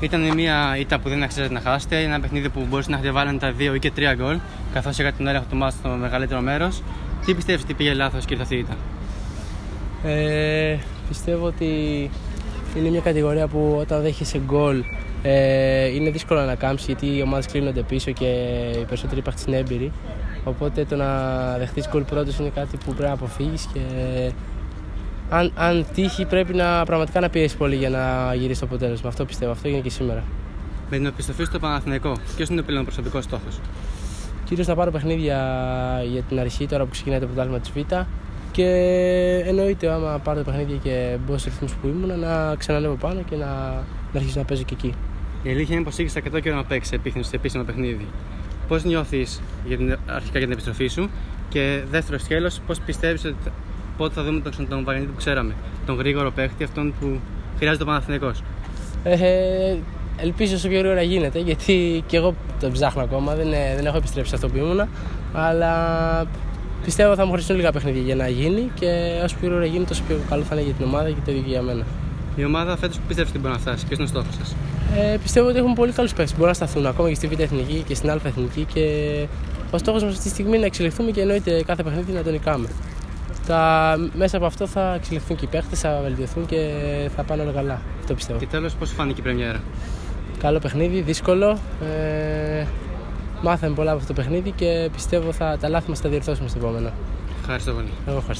Ήταν μια ήττα που δεν αξίζατε να χάσετε, ένα παιχνίδι που μπορούσε να έχετε τα δύο ή και τρία γκολ, καθώς είχατε τον έλεγχο του μάτου στο μεγαλύτερο μέρος. Τι πιστεύεις ότι πήγε λάθος και ήρθε αυτή η ήττα; Ε, πιστεύω ότι είναι μια κατηγορία που όταν δέχεσαι γκολ ε, είναι δύσκολο να κάμψεις γιατί οι ομάδες κλείνονται πίσω και οι περισσότεροι υπάρχουν είναι έμπειροι. Οπότε το να δεχτείς γκολ πρώτος είναι κάτι που πρέπει να αποφύγεις και αν, αν τύχει πρέπει να πραγματικά να πιέσεις πολύ για να γυρίσεις το αποτέλεσμα. Αυτό πιστεύω. Αυτό έγινε και σήμερα. Με την επιστροφή στο Παναθηναϊκό, ποιος είναι ο πλέον προσωπικός στόχος; Κυρίως να πάρω παιχνίδια για την αρχή τώρα που ξεκινάει το πρωτάθλημα της Β. Και εννοείται, άμα πάρω το παιχνίδια και μπω σε ρυθμούς που ήμουν, να ξανανεύω πάνω και να, να αρχίσω να παίζω και εκεί. Η αλήθεια είναι πως είχες αρκετό καιρό να παίξεις σε επίσημο παιχνίδι. Πώς νιώθεις αρχικά για την επιστροφή σου; Και δεύτερο σκέλος, πώς πιστεύεις ότι πότε θα δούμε τον, τον Βαγενίτη που ξέραμε. Τον γρήγορο παίχτη, αυτόν που χρειάζεται ο Παναθηναϊκός. Ε, ελπίζω όσο πιο γρήγορα γίνεται, γιατί και εγώ το ψάχνω ακόμα. Δεν, δεν έχω επιστρέψει σε αυτό που ήμουνα. Αλλά πιστεύω θα μου χρειαστούν λίγα παιχνίδια για να γίνει και όσο πιο γρήγορα γίνει, τόσο πιο καλό θα είναι για την ομάδα και το ίδιο για μένα. Η ομάδα φέτος που πιστεύεις ότι μπορεί να φτάσει, ποιος είναι ο στόχος σας; Ε, πιστεύω ότι έχουμε πολύ καλούς παίχτες. Μπορούν να σταθούν ακόμα και στη Β' Εθνική και στην Α' Εθνική. Και ο στόχος μας αυτή τη στιγμή είναι να εξελιχθούμε και εννοείται κάθε παιχνίδι να τον νικάμε. Τα, μέσα από αυτό θα εξελιχθούν και οι παίχτες, θα βελτιωθούν και θα πάνε όλα καλά. Αυτό πιστεύω. Και τέλος, πώς φάνηκε η Πρεμιέρα; Καλό παιχνίδι, δύσκολο. Ε, μάθαμε πολλά από αυτό το παιχνίδι και πιστεύω θα τα λάθη μας τα διορθώσουμε στο επόμενο. Ευχαριστώ πολύ. Εγώ ευχαριστώ.